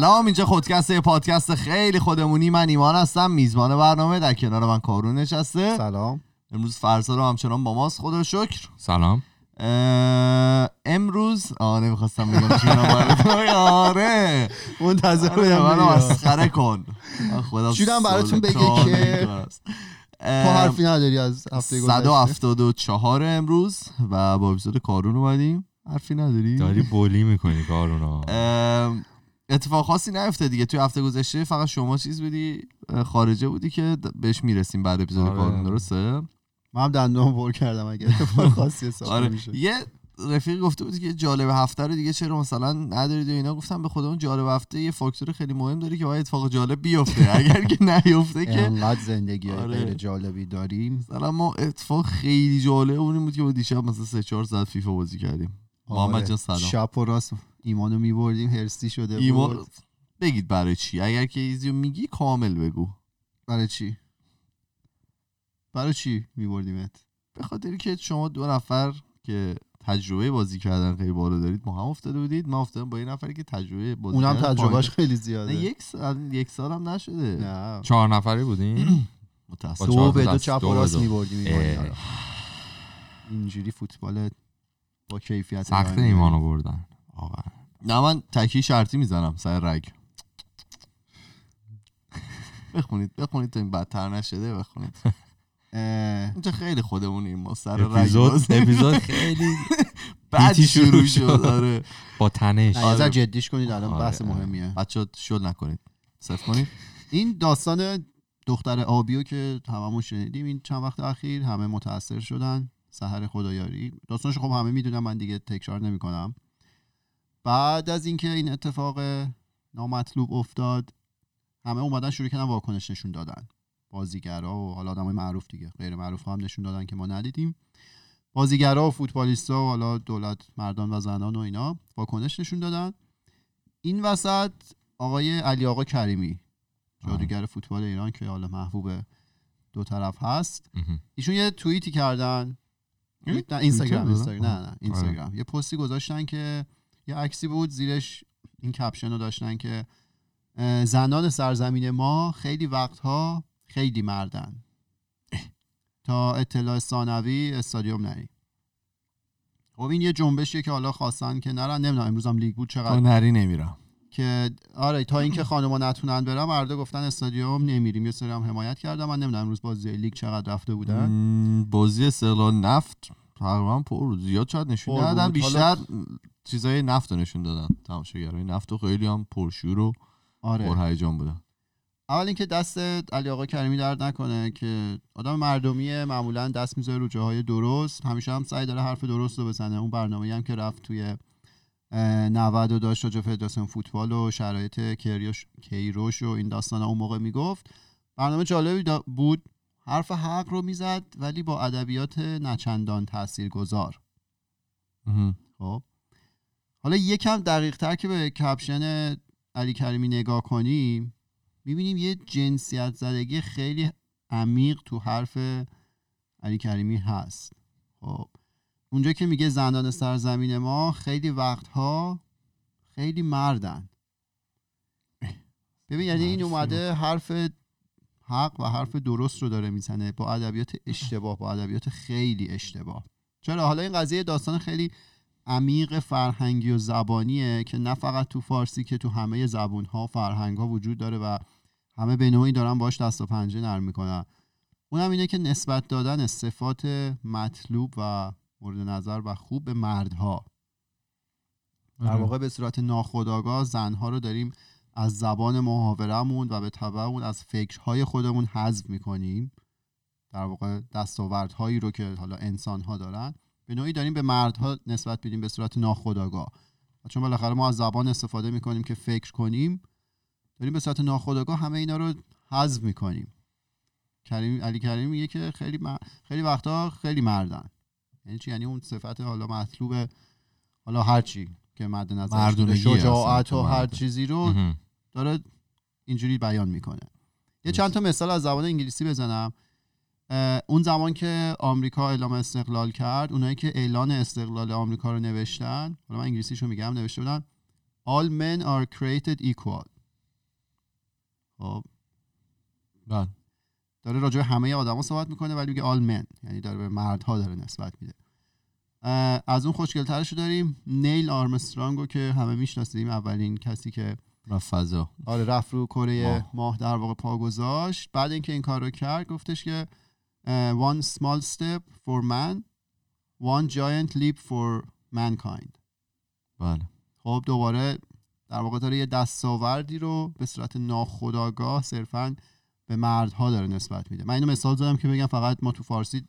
سلام اینجا خودکست یه پادکست خیلی خودمونی. من ایمان هستم میزبان برنامه در کنار من کارون نشسته. سلام. امروز فرزاد همچنان با ماست. خدا شکر. سلام. اه، امروز آه نمی‌خواستم بگم آره. منتظر آره، بودم منو. مسخره کن. خدا جونم براتون بگه که. تو حرفی نداری از هفته گذشته. 174 امروز و با اپیزود کارون اومدیم. حرفی نداری؟ داری بولی می‌کنی کارونا اتفاق خاصی نیفته دیگه. توی هفته گذشته فقط شما چیز بودی خارجه بودی که بهش می‌رسیم بعد اپیزود آره. کارون درسته؟ من هم دندون پر کردم اگه اتفاق خاصی حساب آره. میشه. یه رفیق گفته بود که جالب هفته رو دیگه چرا مثلا ندارید و اینا؟ گفتم به خودمون جالب هفته یه فاکتور خیلی مهم داره که باید اتفاق جالب بیفته. اگر که نیفته که انقدر زندگی آره. غیر جالبی داریم. مثلا ما اتفاق خیلی جالب اون این بود که ما دیشب مثلا سه چهار ساعت فیفا بازی کردیم. محمد آره. جان سلام. شب و راست. ایمانو میبردیم هرسی شده ایمان بود بگید برای چی؟ اگر که ایزیو میگی کامل بگو. برای چی؟ برای چی میبردیمت؟ به خاطر که شما دو نفر که تجربه بازی کردن خیلی بالا دارید ما هم افتاده بودید. من افتادم با یه نفری که تجربه بازی اونم تجربهش. خیلی زیاده. یک سال یک سال هم نشده. نه. چهار نفری بودین؟ متاسف با دو چهار به دو چپ و راست. میبردیم. اینجوری فوتبال با کیفیت سخت ایمانو بردن. واقعا. نه من تکی شرطی می‌زنم سر رگ. بخونید بخونید تا این بدتر نشده بخونید. اینجا خیلی خودمونیم ما سر رگ اپیزود اپیزود خیلی بعد شروع شد. شد. آره. با تنش. نه یه ذره جدیش کنید الان آره، بحث آره. مهمیه. بچه شل نکنید. صرف کنید. این داستان دختر آبیو که هممون شنیدیم این چند وقت اخیر همه متاثر شدن. سحر خدایاری. داستانش خب همه می‌دونم من دیگه تکرار نمی‌کنم. بعد از اینکه این اتفاق نامطلوب افتاد همه اومدن شروع کردن واکنش نشون دادن. بازیگرا و حالا آدمای معروف دیگه غیر معروف هم نشون دادن که ما ندیدیم. بازیگرا و فوتبالیستا و حالا دولت مردان و زنان و اینا واکنش نشون دادن. این وسط آقای علی آقا کریمی جادوگر فوتبال ایران که حالا محبوب دو طرف هست. ایشون یه توییتی کردن؟ نه اینستاگرام؟ نه نه اینستاگرام. یه پستی گذاشتن که یه عکسی بود زیرش این کپشن رو داشتن که زنان سرزمین ما خیلی وقتها خیلی مردن. تا اطلاع ثانوی استادیوم نری. خب این یه جنبشیه که حالا خواستن که نرن. نمی‌دونم امروز هم لیگ بود چقدر؟ نری نمیرم. که آره تا اینکه خانوما نتونن برن مردا گفتن استادیوم نمیریم. یه سری هم حمایت کردم من نمی‌دونم امروز بازی لیگ چقدر رفته بودن. بازی استقلال نفت تقریبا پر. زیاد شاید نشون ندادن. بود. بیشتر چیزای نفت رو نشون دادن تماشاگرای نفت و خیلی هم پرشور و آره. پرهیجان بودن. اول اینکه دست علی آقا کریمی درد نکنه که آدم مردمیه معمولا دست می‌ذاره رو جاهای درست. همیشه هم سعی داره حرف درست رو بزنه. اون برنامه هم که رفت توی اه، 90 و داشت راجع به فدراسیون فوتبال و شرایط کیروش, و این داستان اون موقع می‌گفت. برنامه جالبی بود. حرف حق رو می‌زد ولی با ادبیات نچندان تاثیرگذار. خب. حالا یکم دقیق تر که به کپشن علی کریمی نگاه کنیم می‌بینیم یه جنسیت زدگی خیلی عمیق تو حرف علی کریمی هست. خب اونجا که میگه زندان سرزمین ما خیلی وقتها خیلی مردن. ببین یعنی این اومده حرف حق و حرف درست رو داره می‌زنه. با ادبیات اشتباه با ادبیات خیلی اشتباه. چرا؟ حالا این قضیه داستان خیلی عمیق فرهنگی و زبانیه که نه فقط تو فارسی که تو همه زبون ها فرهنگ ها وجود داره و همه به نوعی دارن باش دست و پنجه نرم می‌کنن. اونم اینه که نسبت دادن صفات مطلوب و مورد نظر و خوب به مردها. در واقع به صورت ناخودآگاه زنها رو داریم از زبان محاورمون و به تبع اون از فکرهای خودمون حذف می‌کنیم. در واقع دستاوردهایی رو که حالا انسانها دارن. به نوعی داریم به مردها نسبت بدیم به صورت ناخودآگاه. چون بالاخره ما از زبان استفاده می‌کنیم که فکر کنیم داریم به صورت ناخودآگاه همه اینا رو حذف می‌کنیم. کریم علی کریم میگه که خیلی م- خیلی وقتا خیلی مردن. یعنی چی؟ یعنی اون صفت حالا مطلوب حالا هر چی که مد نظر شجاعت و هر. چیزی رو. داره اینجوری بیان می‌کنه. یه چند تا مثال از زبان انگلیسی بزنم. اون زمان که آمریکا اعلام استقلال کرد اونایی که اعلان استقلال آمریکا رو نوشتن حالا من انگلیسیشو میگم نوشته بودن all men are created equal. خب. بله. داره راجع همه آدما صحبت می‌کنه ولی میگه all men. یعنی داره به مردها داره نسبت میده. از اون خوشگلترش رو داریم. نیل آرمسترانگ رو که همه می‌شناسیم اولین کسی که و فضا. آره رفت رو کره ماه. ماه در واقع پا گذاشت. بعد اینکه این کار رو کرد گفتش که اه، one small step for man one giant leap for mankind. بله. خب دوباره در واقع داره یه دستاوردی رو به صورت ناخودآگاه صرفا به مردها داره نسبت میده. من اینو مثال زدم که بگم فقط ما تو فارسی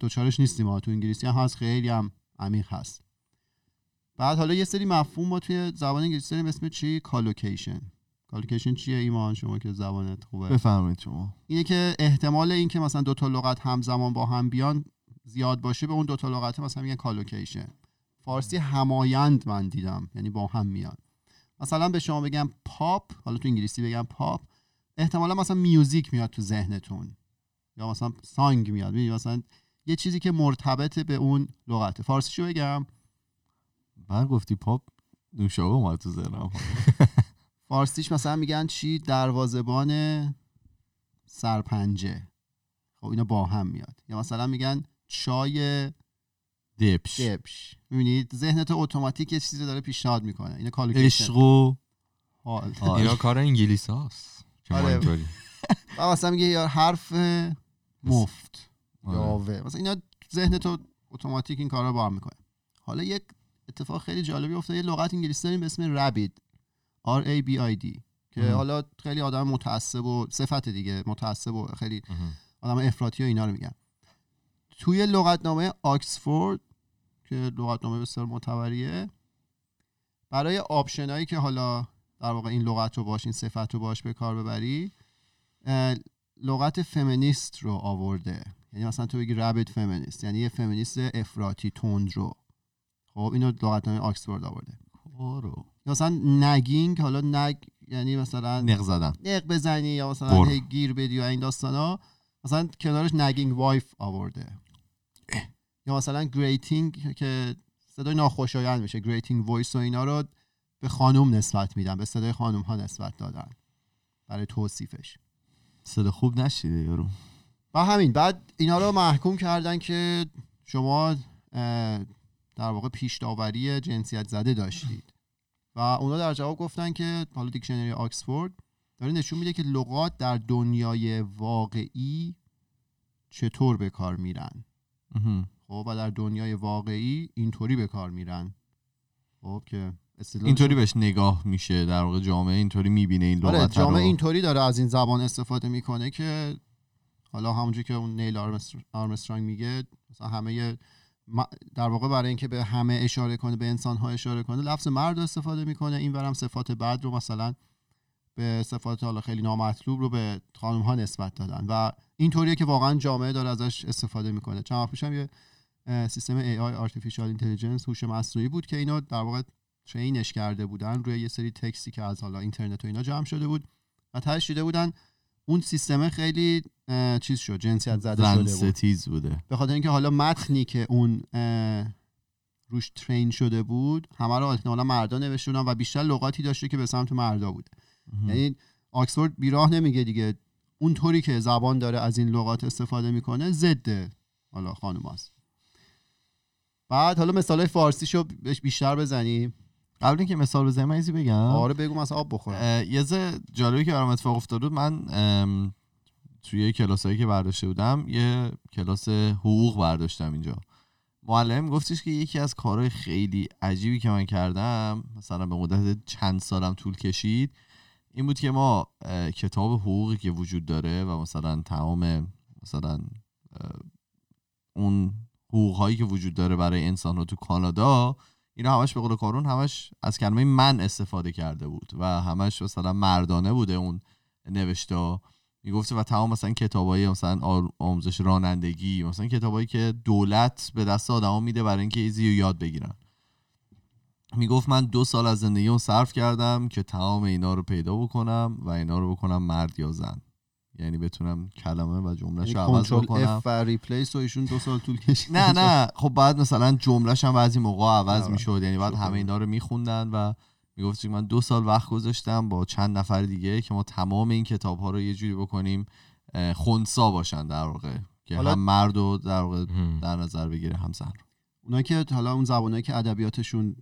دوچارش نیستیم ها تو انگلیسی هم هست خیلی هم عمیق هست. بعد حالا یه سری مفهوم ما توی زبان انگلیسی داریم اسم چی؟ collocation collocation چیه ایمان؟ شما که زبانت خوبه. بفرمایید شما. اینه که احتمال این که مثلا دو تا لغت همزمان با هم بیان زیاد باشه به اون دو تا لغت مثلا میگن collocation فارسی همایند من دیدم یعنی با هم میان. مثلا به شما بگم پاپ حالا تو انگلیسی بگم پاپ احتمالا مثلا music میاد تو ذهنتون. یا مثلا song میاد. می‌دونی؟ مثلا یه چیزی که مرتبط به اون لغته. فارسیشو بگم. من گفتی پاپ نوشابه اومد تو ذهنم. فارسیش مثلا میگن چی؟ دروازبان سرپنجه. خب اینا با هم میاد. یا مثلا میگن چای دپش دبش. می‌بینید ذهنت اتوماتیک یه چیزی رو داره پیشنهاد می‌کنه. اینا collocation عشق و حال آره. اینا کار انگلیس هاست. آره. و مثلا میگه یا حرف مفت. آره. یاوه. مثلا اینا ذهنت اتوماتیک این کارا با هم می‌کنه. حالا یک اتفاق خیلی جالبی افتاد یه لغت انگلیسی داریم به اسم rabid. R A B I D که. حالا خیلی آدم متعصب و صفت دیگه متعصب و خیلی. آدم افراطی و اینا رو میگن توی لغتنامه آکسفورد که لغتنامه بسیار معتبریه برای آپشنایی که حالا در واقع این لغت رو باش این صفت رو باش به کار ببری لغت فمینیست رو آورده یعنی مثلا تو بگی رابط فمینیست یعنی یه فمینیست افراطی تند رو خب اینو لغتنامه آکسفورد آورده برو. مثلا nagging حالا nag یعنی مثلا نق زدن. نق بزنی یا مثلا. هی گیر بدی و این داستانا. مثلا کنارش nagging wife آورده. یا مثلا grating که صدای ناخوشایند میشه. grating voice و اینا رو به خانوم نسبت میدن به صدای خانوم ها نسبت دادن. برای توصیفش. صدا خوب نشیده یارو. و همین بعد اینا رو محکوم کردن که شما در واقع پیش داوری جنسیت زده داشتید. و اونا در جواب گفتن که حالا دیکشنری آکسفورد داره نشون میده که لغات در دنیای واقعی چطور به کار میرن. خب و در دنیای واقعی اینطوری به کار میرن. خب که اینطوری بهش نگاه میشه. در واقع جامعه اینطوری می‌بینه این آره لغت جامعه رو اینطوری داره از این زبان استفاده می‌کنه که حالا همونجور که اون نیل آرمستر- آرمسترانگ میگه مثلا همه در واقع برای اینکه به همه اشاره کنه به انسان ها اشاره کنه لفظ مرد استفاده می‌کنه. این ورم صفات بعد رو مثلا به صفات حالا خیلی نامطلوب رو به خانم ها نسبت دادن و اینطوریه که واقعا جامعه داره ازش استفاده می‌کنه. چند وقت پیش هم یه سیستم AI Artificial Intelligence هوش مصنوعی بود که اینو در واقع ترینش کرده بودن روی یه سری تکستی که از حالا اینترنت و اینا جمع شده بود و تهش دیده بودن اون سیستم خیلی چیز شد جنسیت زده زن شده بود. بوده. به خاطر اینکه حالا متنی که اون روش ترین شده بود همه رو احتمالا مردا نوشته بودن و بیشتر لغاتی داشته که به سمت مردا بود مهم. یعنی آکسفورد بیراه نمیگه دیگه. اون طوری که زبان داره از این لغات استفاده می‌کنه ضد حالا خانوماست بعد حالا مثال فارسیشو بهش بیشتر بزنیم. قبل اینکه مثال بزنم من بگم. آره بگو مثلا آب بخورم. یه جالبی که برام اتفاق افتاد من توی کلاسایی که برداشته بودم یه کلاس حقوق برداشتم اینجا. معلم گفتش که یکی از کارهای خیلی عجیبی که من کردم مثلا به مدت چند سالم طول کشید این بود که ما کتاب حقوقی که وجود داره و مثلا تمام مثلا اون حقوق هایی که وجود داره برای انسان ها تو کانادا اینا همش به قول کارون همش از کلمه من استفاده کرده بود و همش مثلا مردانه بوده اون نوشته می‌گفته و تمام مثلا کتابایی مثلا آموزش رانندگی مثلا کتابایی که دولت به دست آدما میده برای اینکه ایزی رو یاد بگیرن. می‌گفت من دو سال از زندگی رو صرف کردم که تمام اینا رو پیدا بکنم و اینا رو بکنم مرد یا زن. یعنی بتونم کلمه و جملهش یعنی رو عوض بکنم. اف و ریپلیس و ایشون دو سال طول کشید. نه نه. خب بعد مثلا جملهش هم بعضی موقع عوض آره. می‌شد. یعنی بعد. همه اینا رو میخوندن و می‌گفت من دو سال وقت گذاشتم با چند نفر دیگه که ما تمام این کتاب ها رو یه جوری بکنیم خونسا باشن در واقع که حالا- هم مرد و در واقع. در نظر بگیره هم زن رو. اونا که حالا اون زبانایی که ادبیاتشون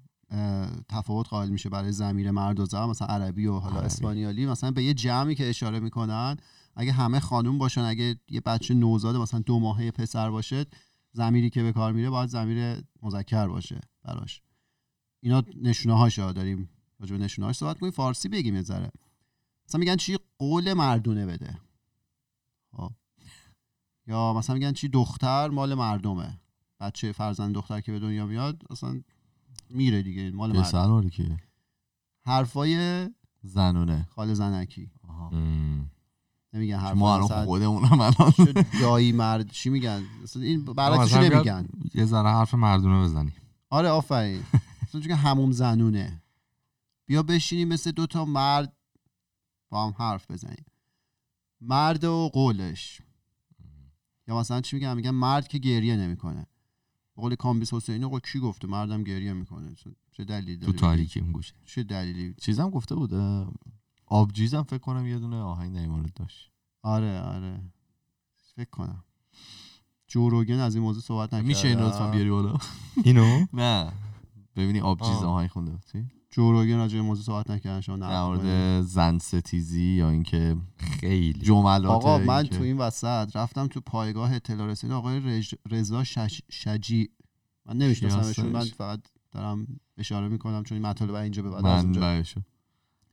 تفاوت قائل میشه برای ضمیر مرد و زن مثلا عربی و حالا عربی. اسپانیالی مثلا به یه جمعی که اشاره می‌کنن اگه همه خانوم باشن اگه یه بچه نوزاد مثلا دو ماهه پسر باشه ضمیری که به کار میره باید ضمیر مذکر باشه براش اینا نشونه هاشا داریم راجع به نشونه هاش صحبت کنیم فارسی بگیم یه ذره. مثلا میگن چی؟ قول مردونه بده. خب. یا مثلا میگن چی؟ دختر مال مردمه. بچه فرزند دختر که به دنیا میاد اصلا میره دیگه مال مردم. رو که. حرفای زنونه. خال زنکی. آها. هم. نمیگن حرف ما الان مثلا خودمونم الان. دایی مرد چی میگن؟ این برعکسش نمیگن؟ یه ذره حرف مردونه بزنی. آره آفرین. مثلا چون که هموم زنونه. بیا بشینیم مثل دوتا مرد با هم حرف بزنیم. مرد و قولش. یا مثلا چی میگن میگن مرد که گریه نمی‌کنه. قول کامبیس حسینی آقا کی گفته مردم گریه می‌کنه؟ چه دلیلی تو داره؟ تاریکی اون گوشه. چه دلیلی؟ چیزم گفته بود آبجیزم فکر کنم یه دونه آهنگ در مورد داشت. آره آره. فکر کنم. جو روگن از این موضوع صحبت نکرده. میشه این لطفا بیاری بالا؟ اینو؟ نه. ببینی آبجیز آه. آهنگ خونده. جو روگن راجع به موضوع صحبت نکردن شما در مورد زن ستیزی یا اینکه خیلی جملات آقا من تو این وسط رفتم تو پایگاه اطلاع رسانی آقای رج- رضا شش... شجی. من نمیشناسمشون من؟ فقط دارم اشاره می‌کنم چون این مطالب اینجا به بعد از من اونجا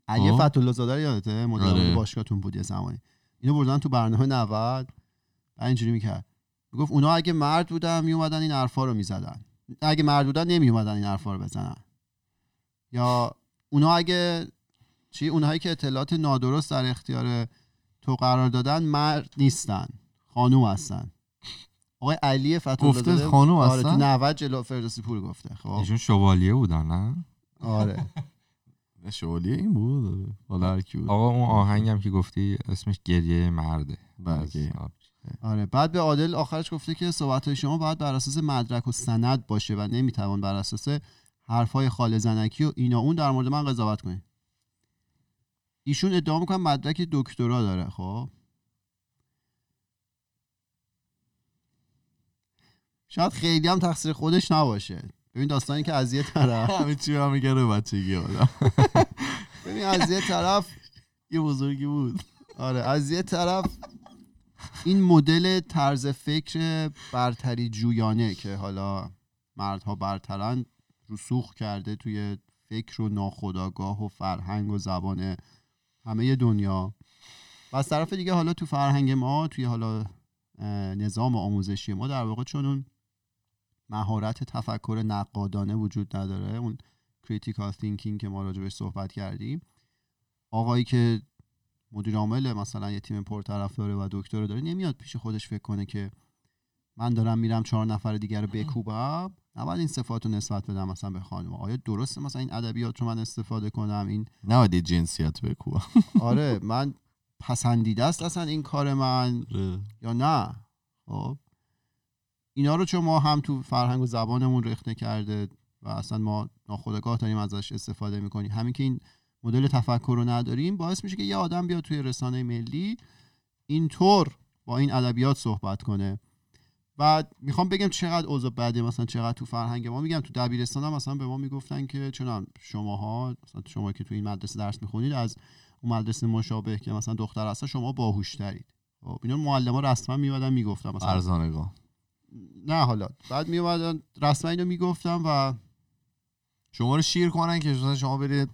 علی خب. فتولا زاده یادته؟ مدیر آره. باشگاهتون بود یه زمانی. اینو بردن تو برنامه 90 بعد اینجوری می‌کرد. می‌گفت اونا اگه مرد بودن میومدن این حرفا رو می‌زدن. اگه مرد بودن نمیومدن این حرفا رو بزنن. یا اونا اگه چی اونهایی که اطلاعات نادرست در اختیار تو قرار دادن مرد نیستن خانوم هستن. آقای علی فتولا گفته خانوم آره تو هستن؟ 90 جلو فردوسی پور گفته خب. ایشون شوالیه بودن نه؟ آره. شوالیه این بود. حالا هر کی بود آقا اون آهنگم که گفتی اسمش گریه مرده. بله. آره. بعد به عادل آخرش گفته که صحبت های شما باید بر اساس مدرک و سند باشه و نمی‌توان بر اساس حرفای خال زنکی و اینا. اون در مورد من قضاوت کنید ایشون ادعا می‌کنن مدرک دکترا داره خب؟ شاید خیلی هم تقصیر خودش نباشه. ببین داستانی که از یه طرف همه چی هم میگه رو بچگی آدم. ببین از یه طرف یه بزرگی بود. آره از یه طرف این مدل طرز فکر برتری جویانه که حالا مردها برترن رسوخ کرده توی فکر و ناخودآگاه و فرهنگ و زبان همه دنیا. و از طرف دیگه حالا تو فرهنگ ما توی حالا نظام آموزشی ما در واقع چون اون مهارت تفکر نقادانه وجود نداره. اون critical thinking که ما راجع بهش صحبت کردیم. آقایی که مدیر عامل مثلا یه تیم پرطرفدار و دکتر داره نمیاد پیش خودش فکر کنه که من دارم میرم چهار نفر دیگر رو بکوبم. نباید این صفات رو نسبت بدم مثلا به خانم. آیا درسته مثلا این ادبیات رو من استفاده کنم؟ این نباید جنسیت بکوبم. آره من پسندیده است اصلا این کار من. یا نه؟ خب. اینا رو چون ما هم تو فرهنگ و زبانمون رخنه کرده و اصلا ما ناخودآگاه داریم ازش استفاده می‌کنیم. همین که این مدل تفکر رو نداریم باعث میشه که یه آدم بیاد توی رسانه ملی اینطور با این ادبیات صحبت کنه. و می‌خوام بگم چقدر اوضاع بده مثلا چقدر تو فرهنگ ما. میگم تو دبیرستان هم مثلا به ما می‌گفتن که چون شماها مثلا شما که تو این مدرسه درس می‌خونید از اون مدرسه مشابه که مثلا دختر هست شما باهوشترید. خب اینا معلم ها رسما میومدن می‌گفتن مثلا. ارزانگاه. نه حالا. بعد میومدن رسما اینو می‌گفتن و شما رو شیر کنن که مثلا شما برید.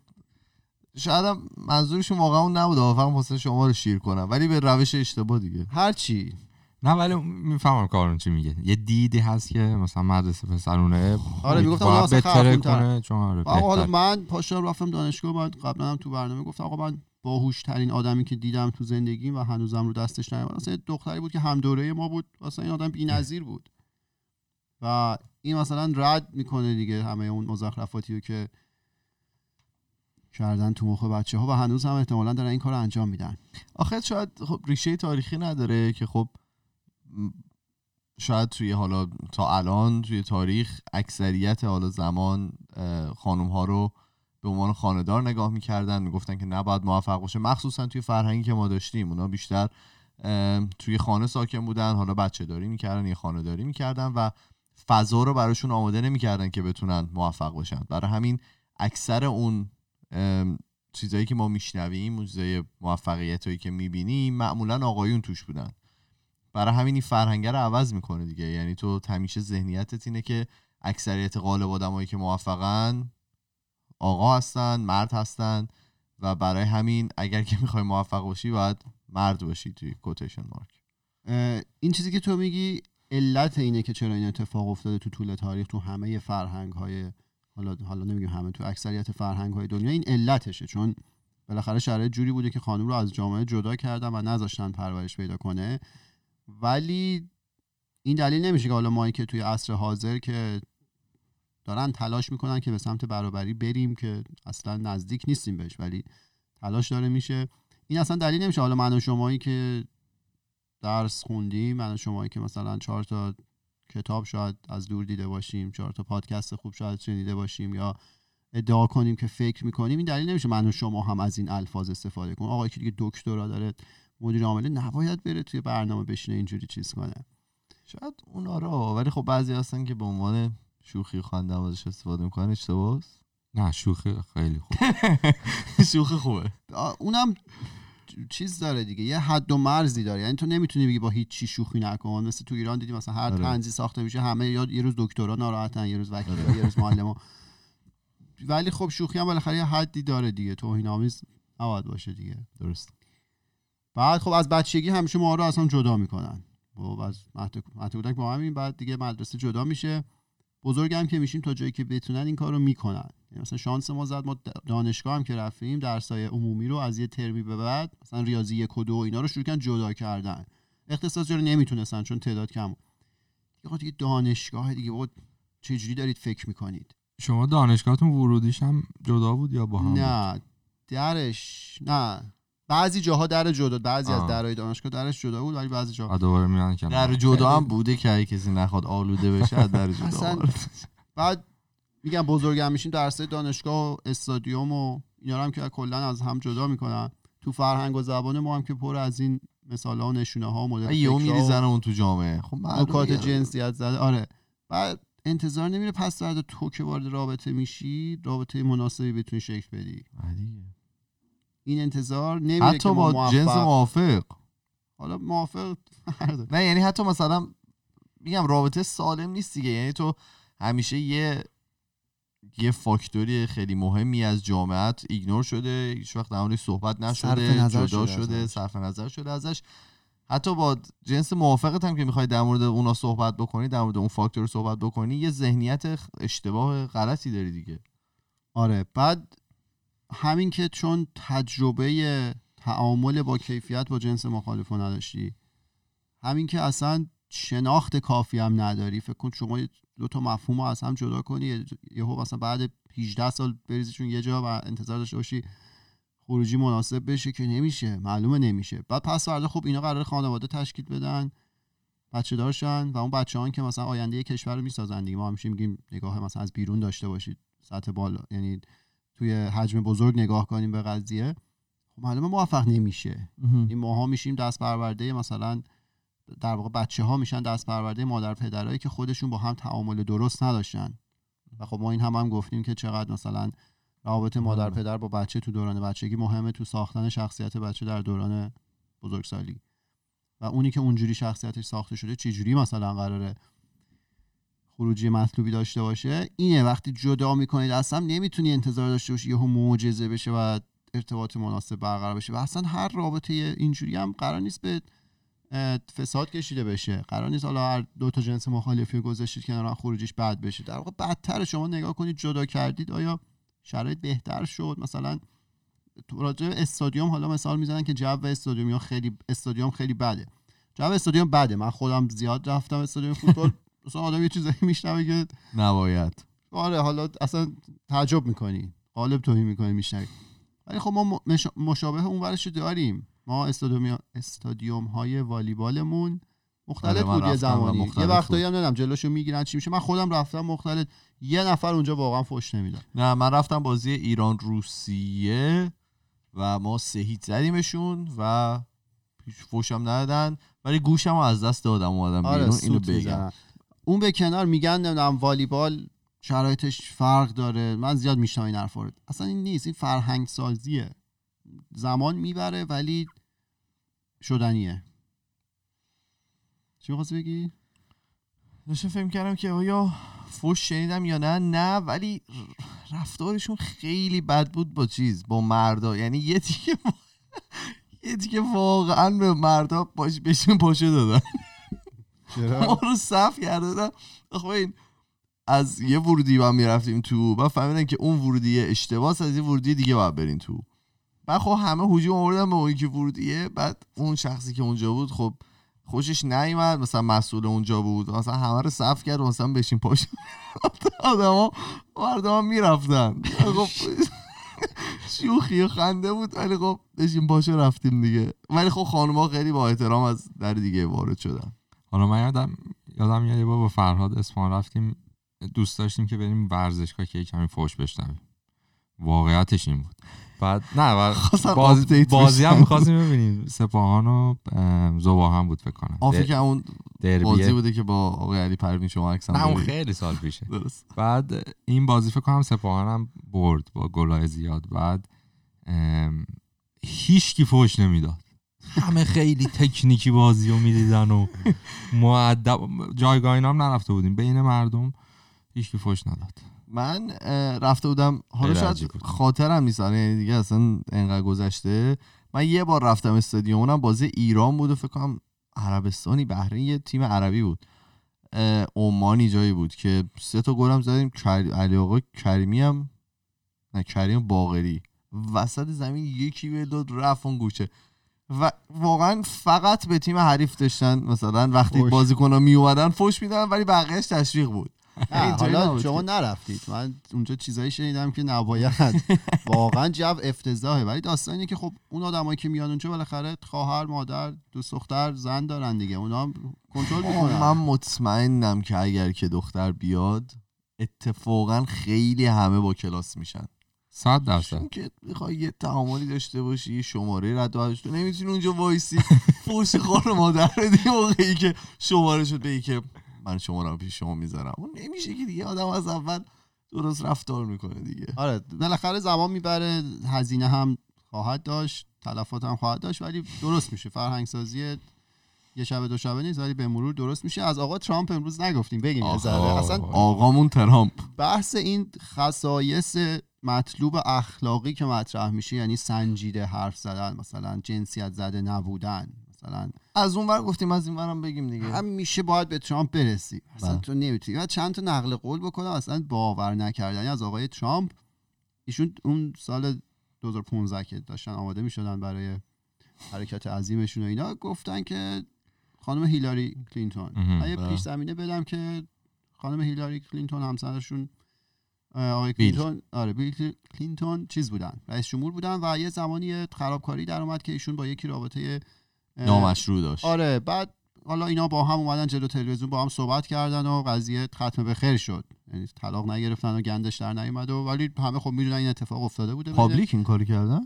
شاید هم منظورشون واقعا اون نبود فقط واسه شما رو شیر کنن. ولی به روش اشتباه دیگه. هر چی نه ولی می‌فهمم کارون چی میگه یه دیدی هست که مثلا مدرسه پسرونه آره، بهتره خرخونتر. کنه چون آره آقا. من پاشم رفتم دانشگاه من قبلا هم تو برنامه گفتم آقا من باهوش ترین آدمی که دیدم تو زندگیم و هنوزم رو دستش نیومد اصلا یه دختری بود که هم دوره ما بود اصلا این آدم بی‌نظیر بود و این مثلا رد می‌کنه دیگه همه اون مزخرفاتی رو که کردن تو مخ بچه ها و هنوز هم احتمالا دارن این کار رو انجام میدن آخه شاید خب ریشه تاریخی نداره که خب شاید توی حالا تا الان توی تاریخ اکثریت حالا زمان خانوم ها رو به عنوان خاندار نگاه می‌کردن می‌گفتن که نباید موفق باشه. مخصوصا توی فرهنگی که ما داشتیم اونا بیشتر توی خانه ساکن بودن حالا بچه داری می‌کردن یا خانه داری می‌کردن و فضا رو براشون آماده نمی‌کردن که بتونن موفق باشن برای همین اکثر اون چیزایی که ما میشنویم اون چیزای موفقیت هایی که می‌بینیم معمولا آقایون توش بودن. برای همین این فرهنگه رو عوض می‌کنه دیگه. یعنی تو همیشه ذهنیتت اینه که اکثریت غالب آدمایی که موفقن آقا هستن مرد هستن و برای همین اگر که می‌خوای موفق باشی باید مرد باشی توی کوتیشن مارک این چیزی که تو میگی علت اینه که چرا این اتفاق افتاده تو طول تاریخ تو همه فرهنگ های حالا حالا نمیگیم همه تو اکثریت فرهنگ های دنیا این علتشه. چون بالاخره شرایط جوری بوده که خانم رو از جامعه جدا کردن و نذاشتن پرورش پیدا کنه. ولی این دلیل نمیشه که حالا ما که توی عصر حاضر که دارن تلاش می‌کنن که به سمت برابری بریم که اصلا نزدیک نیستیم بهش ولی تلاش داره میشه. این اصلا دلیل نمیشه. حالا من و شمایی که درس خوندیم من و شمایی که مثلا چهار تا کتاب شاید از دور دیده باشیم چهار تا پادکست خوب شاید شنیده باشیم یا ادعا کنیم که فکر می‌کنیم این دلیل نمیشه من و شما هم از این الفاظ استفاده کنیم. آقایی که دیگه دکترا داره مدیر عامله نباید بره توی برنامه بشینه اینجوری چیز کنه. شاید اون آره ولی خب بعضی هستن که به عنوان شوخی خنده هم ازش استفاده می‌کنن. اشتباهه نه شوخی خیلی خوب. شوخی خوبه. اونم چیز داره دیگه یه حد و مرزی داره. یعنی تو نمی‌تونی بگی با هیچ چی شوخی نکن. مثل تو ایران دیدی مثلا هر آره. طنزی ساخته میشه همه یا یه روز دکترا ناراحتن یه روز وکیل یه روز معلم ولی خب شوخی هم بالاخره یه حدی داره دیگه. توهین آمیز نباید باشه دیگه. درست. بعد خب از بچگی همیشه ما رو اصلا جدا می‌کنن. خب از مهد کودک با همین بعد دیگه مدرسه جدا میشه. بزرگ هم که میشیم تا جایی که بتونن این کار رو می‌کنن. یعنی مثلا شانس ما زد ما دانشگاه هم که رفتیم درسای عمومی رو از یه ترمی به بعد مثلا ریاضی یک و دو اینا رو شروع کردن جدا کردن. اختصاصی رو نمی‌تونستن چون تعداد کم. دیگه آقا دیگه دانشگاه دیگه بود چجوری دارید فکر می‌کنید؟ شما دانشگاهتون ورودیش هم جدا بود یا با هم؟ نه درش نه. بعضی جاها در جدا بعضی از آه. درهای دانشگاه درش جدا بود ولی بعضی جاها دوباره میان کنار. در جدا هم بوده که کسی نخواد آلوده بشه از در جدا اصلا. بعد میگم بزرگم میشیم درسای دانشگاه و استادیوم و اینا هم که کلا از هم جدا می‌کنن. تو فرهنگ و زبان ما هم که پر از این مثال ها و نشونه ها و مدل یهو میریزن اون تو جامعه. خب نکات جنسیت زده آره. بعد انتظار نمیره پس فردا تو که وارد رابطه میشی رابطه مناسبی بتونی شکل بدی. دیگه. این انتظار نمیره حتی که ما با جنس موفق. موافق. حالا موافق. نه یعنی حتی مثلا میگم رابطه سالم نیست دیگه. یعنی تو همیشه یه یه فاکتوری خیلی مهمی از جامعت ایگنور شده هیچ وقت در موردش صحبت نشده نظر جدا شده شده. صرف نظر شده ازش. حتی با جنس موافقت هم که می‌خوای در مورد اونا صحبت بکنی در مورد اون فاکتور صحبت بکنی یه ذهنیت اشتباه غلطی داری دیگه. آره بعد همین که چون تجربه تعامل با کیفیت با جنس مخالف نداشتی همین که اصلا شناخت کافی هم نداری. فکر کن شما دو تا مفهوم رو از هم جدا کنی یهو مثلا بعد 18 سال بریزیشون یه جا و انتظار داشته باشی خروجی مناسب بشه که نمیشه معلومه نمیشه. بعد پس فردا خب اینا قرار خانواده تشکیل بدن بچه دارشن و اون بچه که مثلا آینده کشور رو می‌سازن دیگه. ما همیشه میگیم نگاه مثلا از بیرون داشته باشید سطح بالا. یعنی توی حجم بزرگ نگاه کنیم به قضیه خب معلومه موفق نمیشه. این ماها میشیم دست پرورده مثلا در واقع بچه ها میشن دست پرورده مادر پدرایی که خودشون با هم تعامل درست نداشتن. و خب ما این هم هم گفتیم که چقدر مثلا روابط مادر پدر با بچه تو دوران بچگی مهمه تو ساختن شخصیت بچه در دوران بزرگسالی. و اونی که اونجوری شخصیتش ساخته شده چجوری مثلا قراره خروجی مطلوبی داشته باشه. اینه وقتی جدا می‌کنید اصلا نمی‌تونی انتظار داشته باشی یهو معجزه بشه و ارتباط مناسب برقرار بشه. و اصلا هر رابطه اینجوری هم قرار نیست به فساد کشیده بشه. قرار نیست حالا هر دو تا جنس مخالفی گذاشتید کنار خروجیش بد بشه. در واقع بدتر شما نگاه کنید جدا کردید آیا شرایط بهتر شد؟ مثلا راجع استادیوم حالا مثال می‌زنن که جو استادیوم یا خیلی استادیوم خیلی بده. جو استادیوم بده. من خودم زیاد رفتم استادیوم فوتبال. مثلا آدم یه چیزایی میشنوه که نباید. آره حالا اصلا تعجب می‌کنی. قالب توهین می‌کنی میشنوی. ولی خب ما مشابه اون ورش رو داریم. ما استادیوم استادیوم های والیبالمون مختلف آره، بود یه زمانی. یه وقتایی هم نمی‌دونم جلوشو می‌گیرن چی میشه. من خودم رفتم مختلف. یه نفر اونجا واقعا فوش نمی‌داد. نه من رفتم بازی ایران روسیه و ما سه هیچ زدیمشون و فوشم ندادن. ولی گوشم از دست دادم اومدم آره بیرون. اینو بگم. اون به کنار میگن نمی‌دونم والیبال شرایطش فرق داره. من زیاد میشنم این حرفا اصلا این نیست. این فرهنگ سازیه زمان می‌بره ولی شدنیه. چی می‌خواستی بگی؟ داشتم فکر کردم که آیا فوش شنیدم یا نه. نه ولی رفتارشون خیلی بد بود با چیز با مردا. یعنی یه دیگه یه دیگه واقعا به مردا باش بهشون دادن. ما رو صف کرده بودن. خب این از یه ورودی با می‌رفتیم تو و فهمیدن که اون ورودی اشتباه از یه ورودی دیگه باید برین تو. بعد خب همه هجوم آوردن به اون که ورودیه. بعد اون شخصی که اونجا بود خب خوشش نیومد. مثلا مسئول اونجا بود. مثلا همه رو صف کرد و مثلا بشین پاش آدما مردم می‌رفتن. خب شوخی و خنده بود ولی خب بشین پاشو رفتیم دیگه. ولی خب خانوما خیلی با احترام از در دیگه وارد شدن. حالا من یادم یادم یه بار با فرهاد اصفهان رفتیم دوست داشتیم که بریم ورزشگاه که یه کمی فوش بشنویم. واقعیتش این بود. بعد نه باز بازی هم. می‌خواستیم ببینیم. سپاهان و ام، زباهن بود فکر کنم. آفی که اون دربیه. بازی بوده که با آقای علی پروین شما عکس هم نه اون. خیلی سال پیشه. درست. بعد این بازی فکر کنم سپاهان هم برد با گلای زیاد. بعد هیچ کی فوش نمی‌داد. همه خیلی تکنیکی بازی رو می‌دیدن و معدب جایگاه اینا هم نرفته بودیم. بین مردم هیچ کی فوش نداد. من رفته بودم حالا شاید. خاطرم نیست. یعنی دیگه اصلا انقدر گذشته. من یه بار رفتم استادیوم اونم بازی ایران بود و فکر کنم عربستانی بحرین یه تیم عربی بود. عمانی جایی بود که سه تا گلم زدیم. علی آقا کریمی هم نه کریم باقری. وسط زمین یکی ول داد رفت اون گوشه. و واقعا فقط به تیم حریف داشتن مثلا وقتی فوش. بازیکن‌ها می اومدن فوش میدن ولی بقیهش تشویق بود. حالا شما. نرفتید. من اونجا چیزایی شنیدم که نباید. واقعا جو افتضاحه. ولی داستان اینه که خب اون آدمایی که میان اونجا بالاخره خواهر مادر دوست دختر زن دارن دیگه. اونا هم کنترل می‌کنن. من مطمئنم که اگر که دختر بیاد اتفاقا خیلی همه با کلاس میشن. صد درصد. چون که می‌خوای یه تعاملی داشته باشی یه شماره رد و بدل تو نمی‌تونی اونجا وایسی. فوش خور مادر بدی موقعی که شماره شد بگی که من شماره رو پیش شما می‌ذارم. اون نمیشه که دیگه. آدم از اول درست رفتار می‌کنه دیگه. آره بالاخره زمان می‌بره هزینه هم خواهد داشت تلفات هم خواهد داشت ولی درست میشه. فرهنگ سازی یه شب دو شبه نیست ولی به مرور درست میشه. از آقا ترامپ امروز نگفتیم بگیم. اصلا آقامون ترامپ. بحث این خصایص مطلوب اخلاقی که مطرح میشه یعنی سنجیده حرف زدن مثلا جنسیت زده نبودن مثلا از اون ور گفتیم از این ورم بگیم دیگه هم میشه باید به ترامپ برسی اصلا بله. تو نمی‌تونی و چند تا نقل قول بکنم اصلا باور نکردنی از آقای ترامپ ایشون اون سال 2015 که داشتن آماده می‌شدن برای حرکت عظیمشون و اینا گفتن که خانم هیلاری کلینتون. من یه بله. پیش زمینه بدم که خانم هیلاری کلینتون همسرشون آقای. کلینتون. آره بیل کلینتون چیز بودن رئیس جمهور بودن و یه زمانی خرابکاری در اومد که ایشون با یکی رابطه نامشروع داشت. آره بعد حالا اینا با هم اومدن جلو تلویزیون با هم صحبت کردن و قضیه ختم به خیر شد. یعنی طلاق نگرفتن و گندش در نیومد و ولی همه خب می‌دونن این اتفاق افتاده بوده. public این کاری کردن؟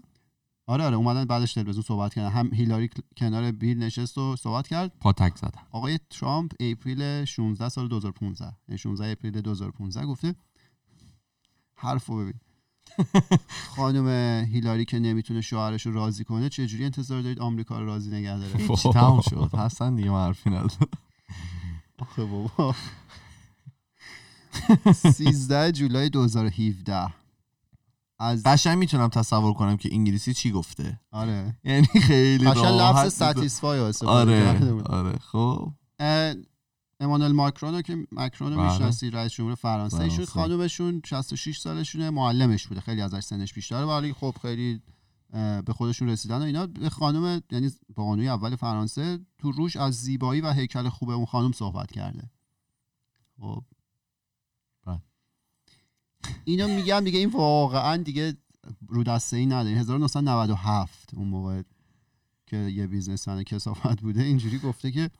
آره آره اومدن بعدش تلویزیون صحبت کردن. هم هیلاری کنار بیل نشست و صحبت کرد. پاتک زدن. آقای ترامپ April 16 سال 2015 یعنی 16 April 2015 گفته حرفو ببین. خانم هیلاری که نمی‌تونه شوهرش رو راضی کنه چه جوری انتظار دارید آمریکا رو راضی نگه داره؟ هیچ تمام شد؟ حسن دیگه من حرفی ندارم آخه بابا. 13 جولای 2017 از قشنگ می‌تونم تصور کنم که انگلیسی چی گفته. آره. یعنی خیلی قشنگ لفظ. ساتیسفای رو آره. آره خب. امانوئل ماکرون رو که ماکرون رو بله. می‌شناسی رئیس جمهور فرانسه ایشون. خانومشون 66 سالشونه معلمش بوده خیلی ازش سنش بیشتره ولی خب خیلی به خودشون رسیدن و اینا به خانم یعنی بانوی اول فرانسه تو روش از زیبایی و هیکل خوب اون خانم صحبت کرده خب بله. اینو میگم دیگه این واقعا دیگه رو دسته ای نداریم 1997 اون موقع که یه بیزنسمن کسافت بوده اینجوری گفته که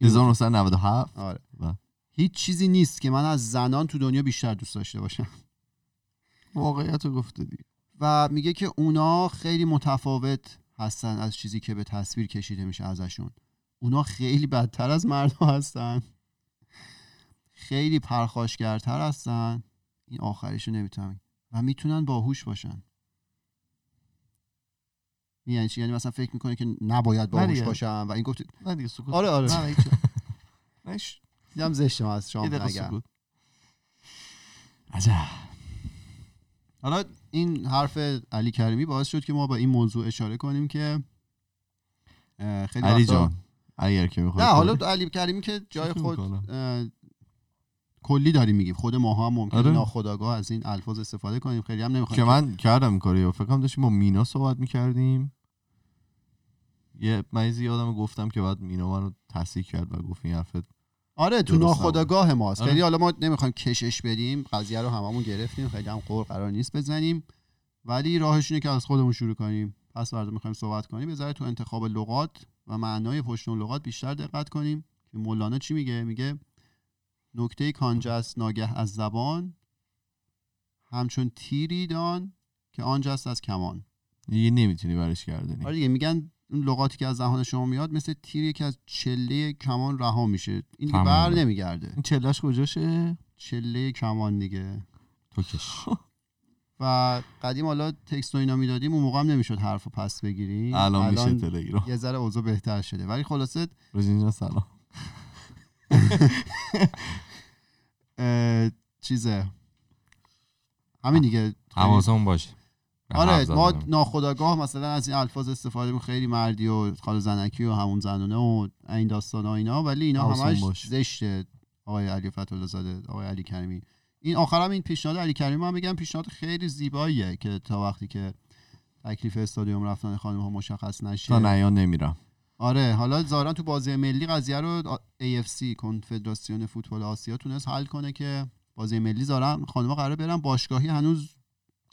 1997 آره. و- هیچ چیزی نیست که من از زنان تو دنیا بیشتر دوست داشته باشم. واقعیت رو گفته دیگه و میگه که اونا خیلی متفاوت هستن از چیزی که به تصویر کشیده میشه ازشون. اونا خیلی بدتر از مردا هستن. خیلی پرخاشگرتر هستن. این آخریشو نمی‌تونم و می‌تونن باهوش باشن. یعنی چی؟ یعنی مثلا فکر می‌کنه که نباید باهوش. باشم و این گفت نه دیگه سکوت. آره آره. نه هیچ. دیدم زشته من از شام نگم عجب. حالا این حرف علی کریمی باعث شد که ما با این موضوع اشاره کنیم که خیلی علی جان اگر که نه حالا علی کریمی که جای خود کلی داریم میگیم. خود ما هم ممکنه آره. ناخداگاه از این الفاظ استفاده کنیم. خیلی هم نمی‌خوایم که من کردم کاری فکر کنم داشتیم با مینا صحبت می‌کردیم. یه من یه یادم گفتم که بعد مینا منو تصحیح کرد و گفت این حرفت آره تو ناخداگاه ماست. آره. خیلی حالا ما نمی‌خوایم کشش بدیم قضیه رو هممون گرفتیم خیلی هم قور قرار نیست بزنیم. ولی راهش اینه که از خودمون شروع کنیم. پس فردا می‌خوایم صحبت کنیم. بذاره تو انتخاب لغات و معنای پشت لغات بیشتر دقت کنیم. که مولانا چی میگه؟ میگه نکته کانجست ناگه از زبان همچون تیری دان که آنجست از کمان. دیگه نمی‌تونی برش گردنی آره دیگه میگن اون لغاتی که از دهان شما میاد مثل تیری که از چله کمان رها میشه. این دیگه. بر نمیگرده. این چلش کجاشه؟ چله کمان دیگه. تو کش و قدیم حالا تکست و اینا می‌دادیم اون موقع هم نمی‌شد حرف رو پس بگیریم. الان میشه تلگرام. یه ذره اوضاع بهتر شده. ولی خلاصه روزین جان سلام. چیزه. همین دیگه. حواسمون باشه. آره ما. ناخداگاه مثلا از این الفاظ استفاده می‌کنیم خیلی مردی و خال زنکی و همون زنونه و این داستان ها اینا ولی اینا همش باشه. زشته آقای علی فتولا زاده آقای علی کریمی این آخرم این پیشنهاد علی کریمی هم بگم پیشنهاد خیلی زیباییه که تا وقتی که تکلیف استادیوم رفتن خانم ها مشخص نشه تا نیان نمیرم آره حالا ظاهرا تو بازی ملی قضیه رو AFC کنفدراسیون فوتبال آسیا تونست حل کنه که بازی ملی ظاهرا خانم‌ها قرار برن باشگاهی هنوز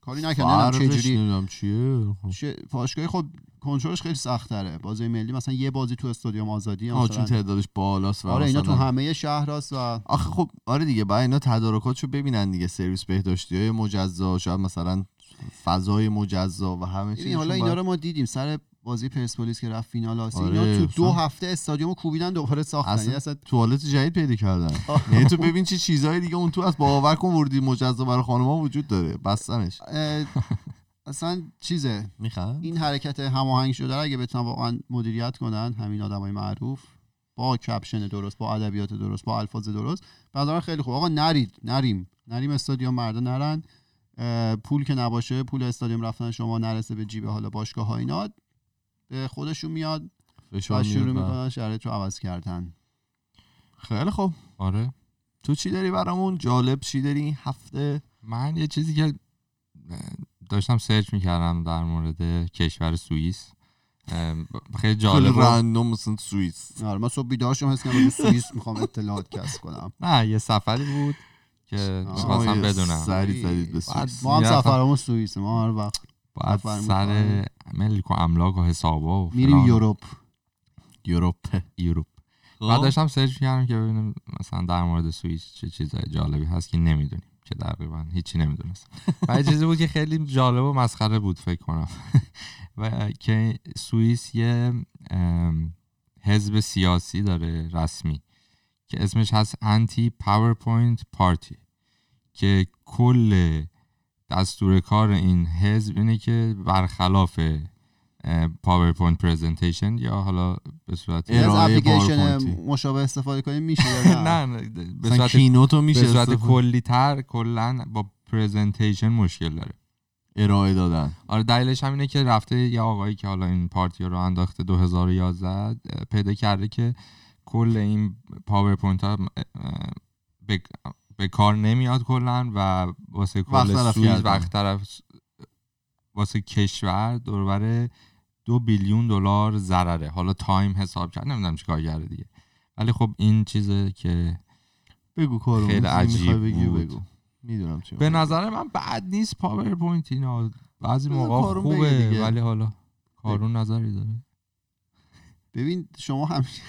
کاری نکردن. نمی‌دونم چه جوری چیه. خب. باشگاهی خب کنترلش خیلی سخت تره. بازی ملی مثلا یه بازی تو استادیوم آزادی آه چون تعدادش بالاست و آره اینا تو همه شهر هست و آخه خب آره دیگه بعد اینا تدارکاتشو ببینن دیگه سرویس بهداشتی های مجزا شاید مثلا فضای مجزا و همه چیز حالا اینا رو ما دیدیم سر بازی پرسپولیس که رفت فینال آسیا آره، اینا تو دو. هفته استادیوم کوبیدن دوباره ساختن. اصلا یعنی اصلا توالت جدید پیدا کردن. یعنی تو ببین چه چیزهای دیگه اون تو از باور کن ورودی مجزا برای خانم‌ها وجود داره. بستنش. اه، اصلا چیزه؟ می‌خوان این حرکت هماهنگ شده اگه بتونن واقعا مدیریت کنن همین آدمای معروف با کپشن درست با ادبیات درست با الفاظ درست نظرم خیلی خوب. آقا نرید نریم. نریم استادیوم مردا نرن. پول که نباشه پول استادیوم رفتن شما نرسه به جیب حالا باشگاه ها اینا. خودشون میاد و شروع می‌کنن شرایط رو عوض کردن. خیلی خوب. آره. تو چی داری برامون؟ جالب چی داری این هفته؟ من یه چیزی که داشتم سرچ می‌کردم در مورد کشور سوئیس. خیلی جالب رندوم مثلا سوئیس. آره من صبح بیدار شدم حس کردم سوئیس می‌خوام اطلاعات کسب کنم. نه یه سفری بود که. می‌خواستم بدونم. سری زدید به بعد سوئیس. ما هم سفرمون سوئیس ما هر وقت سفر سر ملک و املاک و حسابا و میریم. یوروپ یوروپ یوروپ خب. بعد داشتم سرچ می‌کردم که ببینیم مثلا در مورد سوئیس چه چیزای جالبی هست که نمی‌دونیم. که تقریبا هیچی نمی‌دونست و چیزی بود که خیلی جالب و مسخره بود فکر کنم. و که سوئیس یه حزب سیاسی داره رسمی که اسمش هست Anti PowerPoint Party که کل دستور کار این حزب اینه که برخلاف PowerPoint presentation یا حالا به صورت از ارائه اپلیکیشن PowerPoint ی. مشابه استفاده کنیم میشه نه؟ نه به صورت Keynote تو میشه به صورت کلی تر کلا با presentation مشکل داره. ارائه دادن. آره دلیلش هم اینه که رفته یه آقایی که حالا این party رو انداخته 2011 اه، پیدا کرده که کل این PowerPoint ها به, کار نمیاد کلا و واسه کل سوئیس. وقت طرف واسه کشور دوربر دو billion دلار ضرره. حالا time حساب کرد. نمی‌دونم چیکار کرده دیگه. ولی خب این چیزه که بگو کارو. خیلی عجیب بگی. بگو. می‌دونم چی به نظر من بد نیست PowerPoint اینا. بعضی موقع خوبه. ولی حالا کارون نظری داره. ببین شما همیشه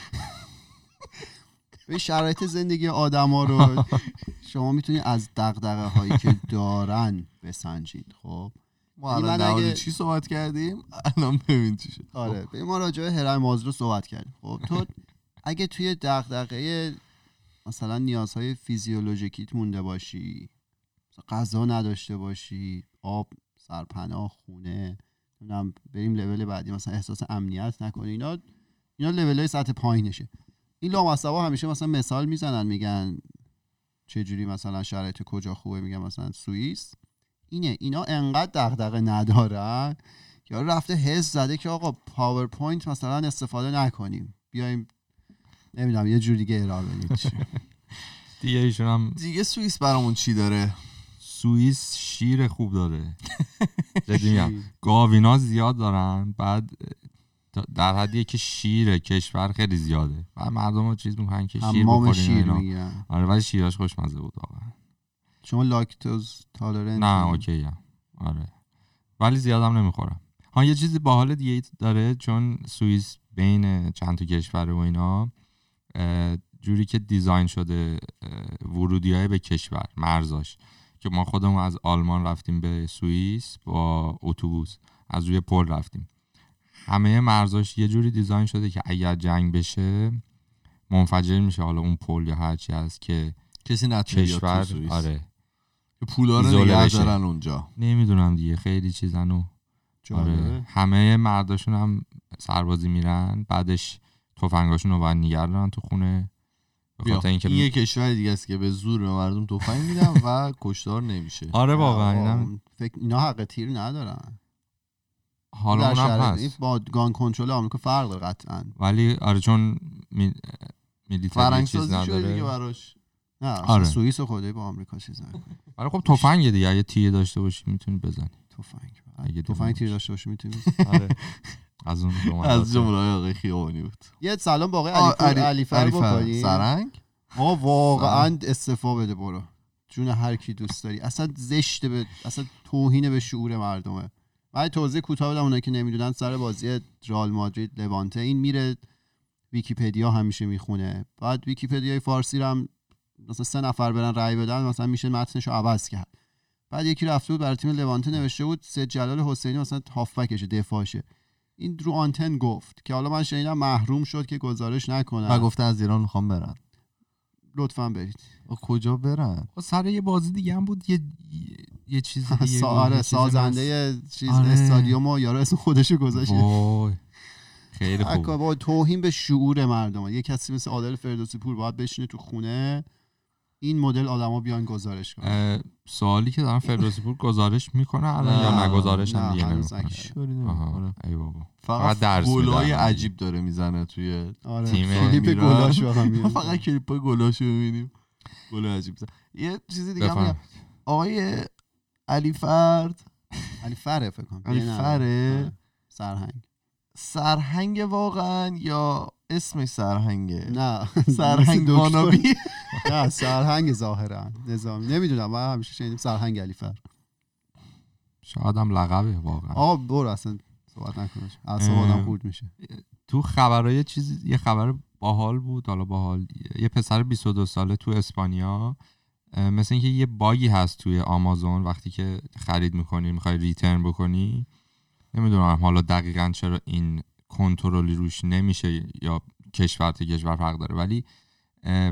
به شرایط زندگی آدما رو شما می‌تونید از دغدغه هایی که دارن بسنجید خب؟ ما الان اگه- چی صحبت کردیم؟ الان ببین چی شد. آره به ما راجع به هرم مازلو صحبت کردیم. خب تو اگه توی دغدغه مثلا نیازهای فیزیولوژیکیت مونده باشی غذا نداشته باشی آب سرپناه خونه نمی‌دونم بریم لول بعدی مثلا احساس امنیت نکنی اینا اینا لول های سطح پایینشه. این لامصبا همیشه مثلا مثال می‌زنن میگن چه جوری مثلا شرایط کجا خوبه میگن مثلا سوئیس. اینه اینا انقدر دغدغه ندارن یا رفته حدس زده که آقا PowerPoint مثلا استفاده نکنیم. بیایم نمی‌دونم یه جور دیگه ارائه بدیم. دیگه ایشون هم دیگه سوئیس برامون چی داره؟ سوئیس شیر خوب داره. جدی میگم. گاو اینا زیاد دارن بعد در حدیه که شیر کشور خیلی زیاده. بعد مردم چیز می‌کنن که شیر بخورین و شیر. می‌گیرن آره ولی شیراش خوشمزه بود واقعا. شما lactose tolerant نه okay ام. آره. ولی زیادم نمی‌خورم. ها یه چیزی باحال دیگه داره چون سوئیس بین چند تا کشور و اینا جوری که design شده ورودی های به کشور مرزاش. که ما خودمون از آلمان رفتیم به سوئیس با اتوبوس. از روی پل رفتیم. همه مرزاش یه جوری design شده که اگر جنگ بشه منفجر میشه. حالا اون پل یا هرچی هست که کسی نتونه کشور آره. که پولا رو نگه. دارن اونجا. نمی‌دونم دیگه. خیلی چیزن و آره. همه مرداشون هم سربازی میرن. بعدش تفنگاشون رو باید نگه دارن تو خونه. به بیا. خاطر اینکه این یه کشور دیگه است که به زور به مردم تفنگ میدن و کشتار نمیشه. آره واقعا. فکر اینا حق تیر ندارن. حالا اونم هست. با گان کنترل آمریکا فرق داره قطعا. ولی آره چون می... میلیتری چیز شده دیگه نداره براش. نه آره. سوئیس خدای با آمریکا چیز نکنه. ولی خب تفنگ دیگه. اگه تیه داشته باشی می‌تونی بزنی. تفنگ اگه تفنگ باشه. داشته باشه می‌تونی آره. از اون. از جمله آقای خیابانی بود. یه سلام با آقای علی علی- فر. بکنیم سرنگ؟ آقا واقعا استعفا بده برو. جون هر کی دوست داری. اصلا زشته به اصلا توهین به شعور مردمه. من توضیح کوتاه بدم اونایی که نمی‌دونن سر بازی رئال مادرید لوانته این میره ویکیپدیا همیشه می‌خونه. بعد ویکیپدیای فارسی هم مثلا سه نفر برن رأی بدن مثلا میشه متنش رو عوض کرد. بعد یکی رفته بود برای تیم لوانته نوشته بود سید جلال حسینی مثلا هافبکشه دفاعشه. این رو آنتن گفت که حالا من شنیدم محروم شد که گزارش نکنه و گفته از ایران می‌خوام برن. لطفا برید. کجا برن؟ خب سر یه بازی دیگه هم بود یه یه- یه چیز دیگه سا... آره یه چیز سازنده چیز آره. استادیوم و یارو اسم خودشو وای. خیلی خوب. با توهین به شعور مردم. یه کسی مثل عادل فردوسی پور باید بشینه تو خونه. این مدل آدما بیان گزارش کنن اه، سوالی که دارم فردوسی پور گزارش می‌کنه الان یا نه، نه گزارش هم دیگه نمی‌کنه. آها ای بابا فقط فقط درس گلای. عجیب داره می‌زنه توی آره تیم کلیپ. گلاش. فقط کلیپ گلاشو ببینیم گل عجیب زن. یه چیزی دیگه هم. آقای علی فرد علی فره فکر کنم علی. فره؟ آره. سرهنگ سرهنگ واقعا یا اسمش سرهنگه نه سرهنگ. وانابی نه سرهنگ ظاهرا. نظامی. نمی‌دونم من همیشه شنیدیم سرهنگ علی فر شاید هم لقبه واقعا. آقا برو اصلا صحبت نکنش اعصاب آدم. خورد میشه. تو خبرای چیز یه خبر باحال بود حالا باحال یه پسر 22 ساله تو اسپانیا مثل اینکه یه باگی هست توی آمازون وقتی که خرید می‌کنی می‌خوای return بکنی. نمی‌دونم حالا دقیقا چرا این کنترلی روش نمیشه یا کشور تا کشور فرق داره ولی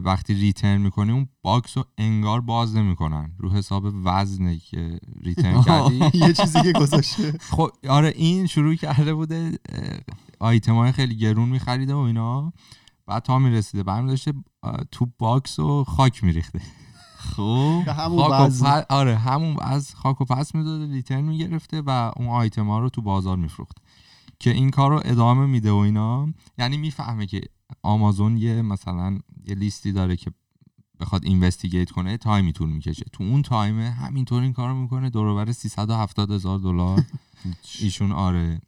وقتی return می‌کنی اون box رو انگار باز نمی‌کنن. رو حساب وزنه که return کردی. یه چیزی که گذاشته. خب آره این شروع کرده بوده آیتم های خیلی گرون میخریده و اینا. بعد تا می‌رسیده برمی داشته تو box و خاک میریخته. خب. همون وزن. آره همون از خاک و پس می‌داده return می‌گرفته و اون آیتم ها رو تو بازار میفروخته. که این کار رو ادامه میده و اینا. یعنی می‌فهمه که آمازون یه مثلا یه لیستی داره که بخواد investigate کنه time ی طول می‌کشه. تو اون time ه همینطور این کارو می‌کنه دور و بر 370 هزار دلار. ایشون آره.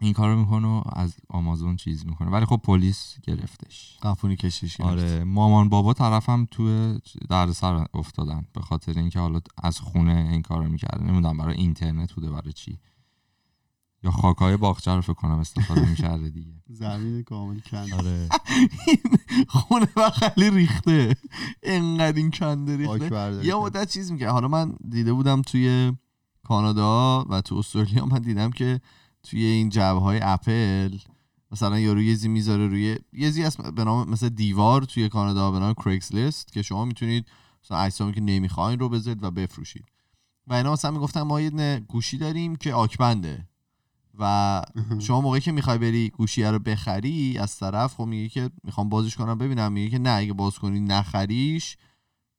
این کارو می‌کنه و از آمازون چیز می‌کنه. ولی خب پلیس گرفتش. قفونی کشیش گرفت. آره. مامان بابا طرفم توی دردسر افتادن. به خاطر اینکه حالا از خونه این کارو می‌کرده. نمی‌دونم برای اینترنت بوده برای چی. یا خاکای باغچه رو فکر کنم استفاده می‌کرده دیگه. زمین کامل کند آره. خونه بغلی ریخته. انقدر این کنده ریخته. یه. مدت چیز میگه حالا من دیده بودم توی کانادا و تو استرالیا من دیدم که توی این جعبه های اپل مثلا یارو یه زی می‌ذاره روی یه زی هست به نام مثل دیوار توی کانادا به نام کرکس لیست که شما می‌تونید مثلا اجسامی که نمی‌خواین رو بذارید و بفروشید. و اینا مثلا می‌گفتن ما یه گوشی داریم که آکبنده. و شما موقعی که می‌خوای بری گوشیه رو بخری از طرف خب میگه که می‌خوام بازش کنم ببینم. میگه که نه اگه باز کنی نخریش.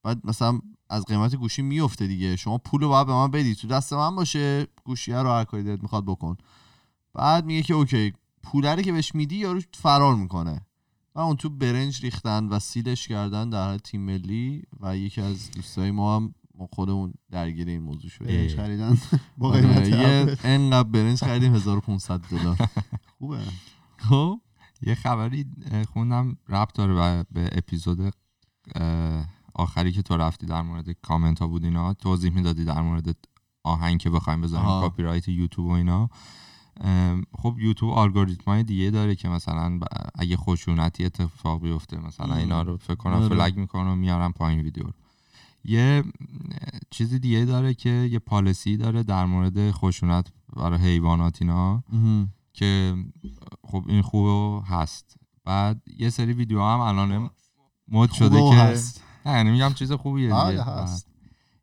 بعد مثلا از قیمت گوشی میفته دیگه. شما پول رو باید به من بدی. تو دست من باشه. گوشیه رو هر کاری دلت می‌خواد بکن. بعد میگه که اوکی. پوله رو که بهش میدی یارو فرار می‌کنه. و اون تو برنج ریختن و سیلش کردن در تیم ملی و یکی از دوستای ما هم ما خودمون درگیر این موضوع شده برنج خریدن با آره، قیمت یه. انقدر برنج خریدیم 1500 دلار خوبه خب یه خبری خوندم ربط داره به- به اپیزود آخری که تو رفتی در مورد کامنت ها بود اینا توضیح می‌دادی در مورد آهنگ که بخوایم بذاریم. کاپی رایت یوتیوب و اینا خب یوتیوب الگوریتم های دیگه داره که مثلا اگه خشونتی اتفاق بیفته مثلا. اینا رو فکر کنم آره. فلگ می‌کنه و میارن پایین ویدیو رو یه اه، چیزی دیگه داره که یه پالیسی داره در مورد خشونت برای حیوانات اینا که خب این خوبه هست. بعد یه سری ویدیو هم الان مد شده که هست. نه یعنی میگم چیز خوبیه بله، دیگه. هست.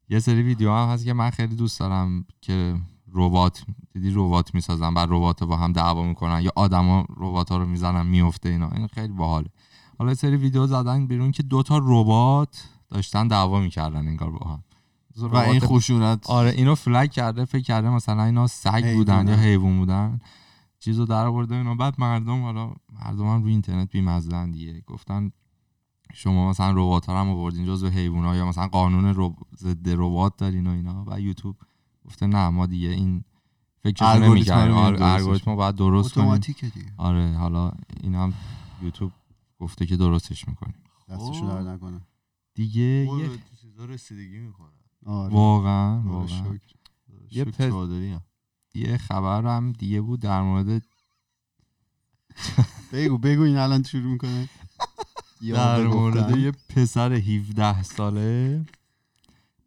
یه سری ویدیو هم هست که من خیلی دوست دارم که ربات دیدی ربات می‌سازن بعد ربات با هم دعوا می‌کنن یا آدما ربات ها رو می‌زنن میفته اینا. این خیلی باحاله. حالا سری ویدیو زدن بیرون که دوتا ربات داشتن دعوا می‌کردن انگار با هم. و این خشونت آره اینو فلگ کرده فکر کرده مثلا اینا سگ بودن. یا حیوان بودن. چیزو در آورده اینا. بعد مردم حالا مردم هم روی اینترنت بیمزدن دیگه. گفتن شما مثلا ربات ها هم آوردین جزو حیوان یا مثلا قانون رب... ضد ربات دارین و اینا. و یوتیوب گفته نه ما دیگه این الگوریتم نمی‌کردیم. آره، الگوریتم رو باید درست کنیم. دیگه. آره حالا این هم یوتیوب گفته که درستش می‌کنیم. دستشو. در نکنه. دیگه یه چیزا رسیدگی می‌کنه آره. واقعا خدا واقعا. شکر. یه پس-. یه خبر هم دیگه بود در مورد بگو بگو این الان شروع می‌کنه. در مورد یه پسر 17 ساله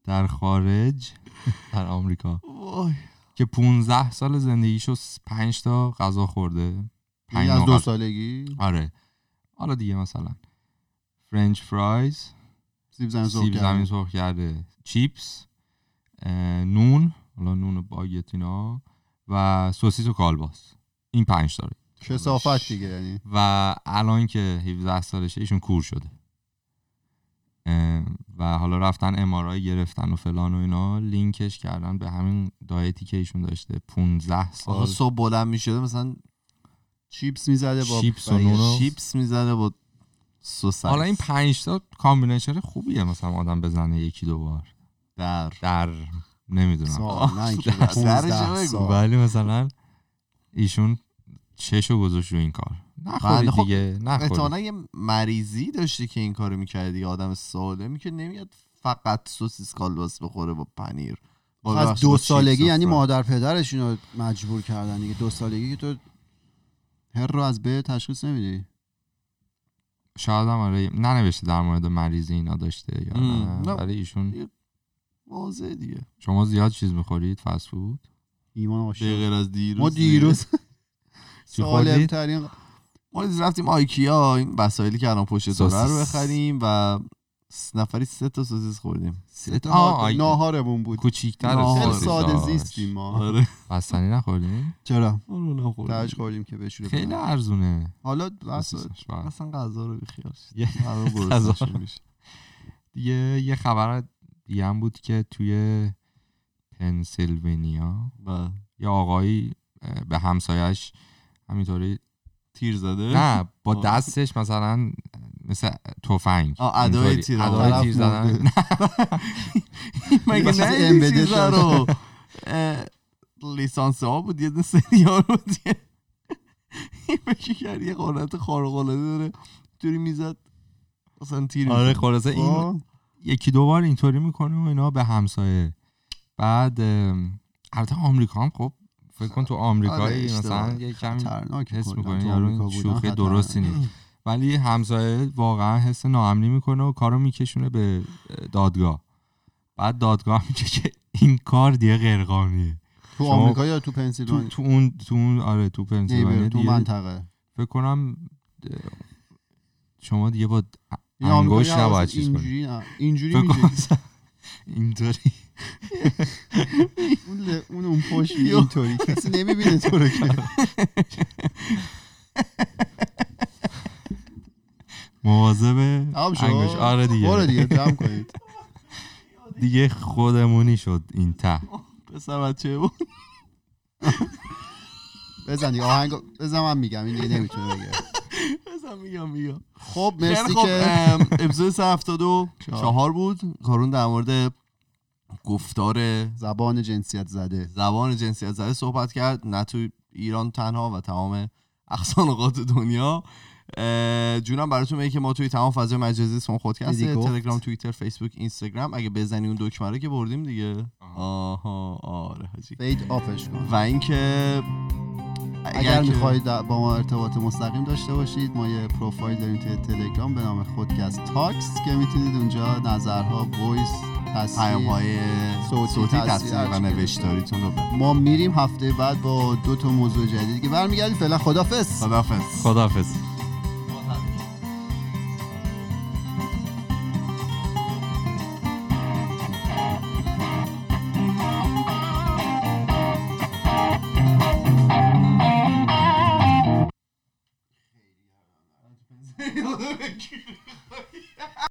در خارج در آمریکا. وای. که 15 سال زندگیشو 5 تا غذا خورده. پنج از نوع دو. سالگی؟ آره. حالا دیگه مثلا. فرنچ فرایز سیب زمین سرخ سیب زمین کرده. سرخ کرده. چیپس نون حالا نون باگت اینا و سوسیس و کالباس. این پنج داره کثافت دیگه یعنی. و الان که 17 سالشه ایشون کور شده. و حالا رفتن آمارای گرفتن و فلان و اینا لینکش کردن به همین diet ی که ایشون داشته. 15 آقا سال صبح بلند می‌شده مثلا چیپس می‌زده با چیپس و بقیه. نون و- چیپس می‌زنه با سوسیس حالا این 5 تا combination خوبیه مثلا آدم بزنه یکی دو بار. در. در. نمی‌دونم. سال. نه اینکه درش 15 بگو. سال. ولی مثلا ایشون چشو گذاشت رو این کار. نخورید خب، دیگه. نخورید. احتمالا یه مریضی داشته که این کارو می‌کرده دیگه آدم سالمی که نمیاد فقط سوسیس کالباس بخوره با پنیر. از دو سالگی یعنی. مادر پدرش اینو مجبور کردن دیگه. دو سالگی که تو هر رو از به تشخیص نمیدی. شاید هم آره ننوشته در مورد مریضی اینا داشته یا نه. ولی ایشون واضحه دیگه شما زیاد چیز می‌خورید فست فود ایمان عاشق غیر از دیروز ما دیروز سالم؟ ترین ما دیروز رفتیم آیکیا این وسایلی که الان پشت داره رو. بخریم و نفری سه تا سوسیس خوردیم سه تا آه، ناهارمون بود کوچیک‌تر ناهار. ساده. زیستیم ما آره بستنی نخوردین چرا تاج نخوردیم خوردیم که بشوره خیلی. ارزونه حالا سوسیسش بله. اصلا غذا رو بیخیال غذا میشه. دیگه یه خبر دیگه هم بود که توی پنسیلوانیا بله. یه آقایی به همسایش همینطوری تیر زده نه با. دستش مثلا مثل تفنگ ادای. تیر ادای تیر زدن. مگه نه چیزا. رو لیسانس ها بود یه دونه سریال بود یه قارت خارق العاده داره توری می‌زد اصلا تیر آره. خلاصه این خب، یکی دو بار اینطوری می‌کنه و اینا به همسایه بعد البته آمریکا هم خب فکر کن تو آره، آمریکایی اشتباه. مثلا یه کمی حس. می‌کنی یارو آمریکا شوخی. درستی نیست ولی همسایه واقعا حس ناامنی می‌کنه و کارو میکشونه به دادگاه. بعد دادگاه میگه که این کار دیگه غیرقانونیه. تو آمریکا یا تو تو, پنسیلوانیا؟ تو اون تو اون آره تو پنسیلوانیا تو منطقه. فکر کنم شما دیگه با انگوش نباید چیز کنی. اینجوری اینطوری. اون اون اون پشت اینطوری. کسی نمی‌بینه تو رو که. مواظب؟ انگوش آره دیگه. برو دیگه جمع کنید. دیگه خودمونی شد این ته. پسر بچه بود. بزن دیگه آهنگ بزن من میگم این دیگه نمی‌تونه بگه. بزن میگم میگم. خب مرسی خب که اپیزود 174 چهار. بود. کارون در مورد گفتار زبان جنسیت زده. زبان جنسیت زده صحبت کرد. نه تو ایران تنها و تمام اقصی نقاط دنیا. جونم براتون میگه که ما توی تمام فضای مجازی اسم خودکست. تلگرام توییتر فیسبوک اینستاگرام. اگه بزنی اون دکمه رو که بردیم دیگه. آها. آره حاجی. fade off ش کن. و اینکه اگر که- می‌خواهید با ما ارتباط مستقیم داشته باشید ما یه پروفایل داریم توی تلگرام به نام خودکست تاکس که می‌تونید اونجا نظرها voice پیام های صوتی، صوتی تصویر، تصویر و نوشتاریتون رو ما میریم هفته بعد با دو تا موضوع جدید که برمیگردیم. فعلا خدافظ خدافظ خداحافظ.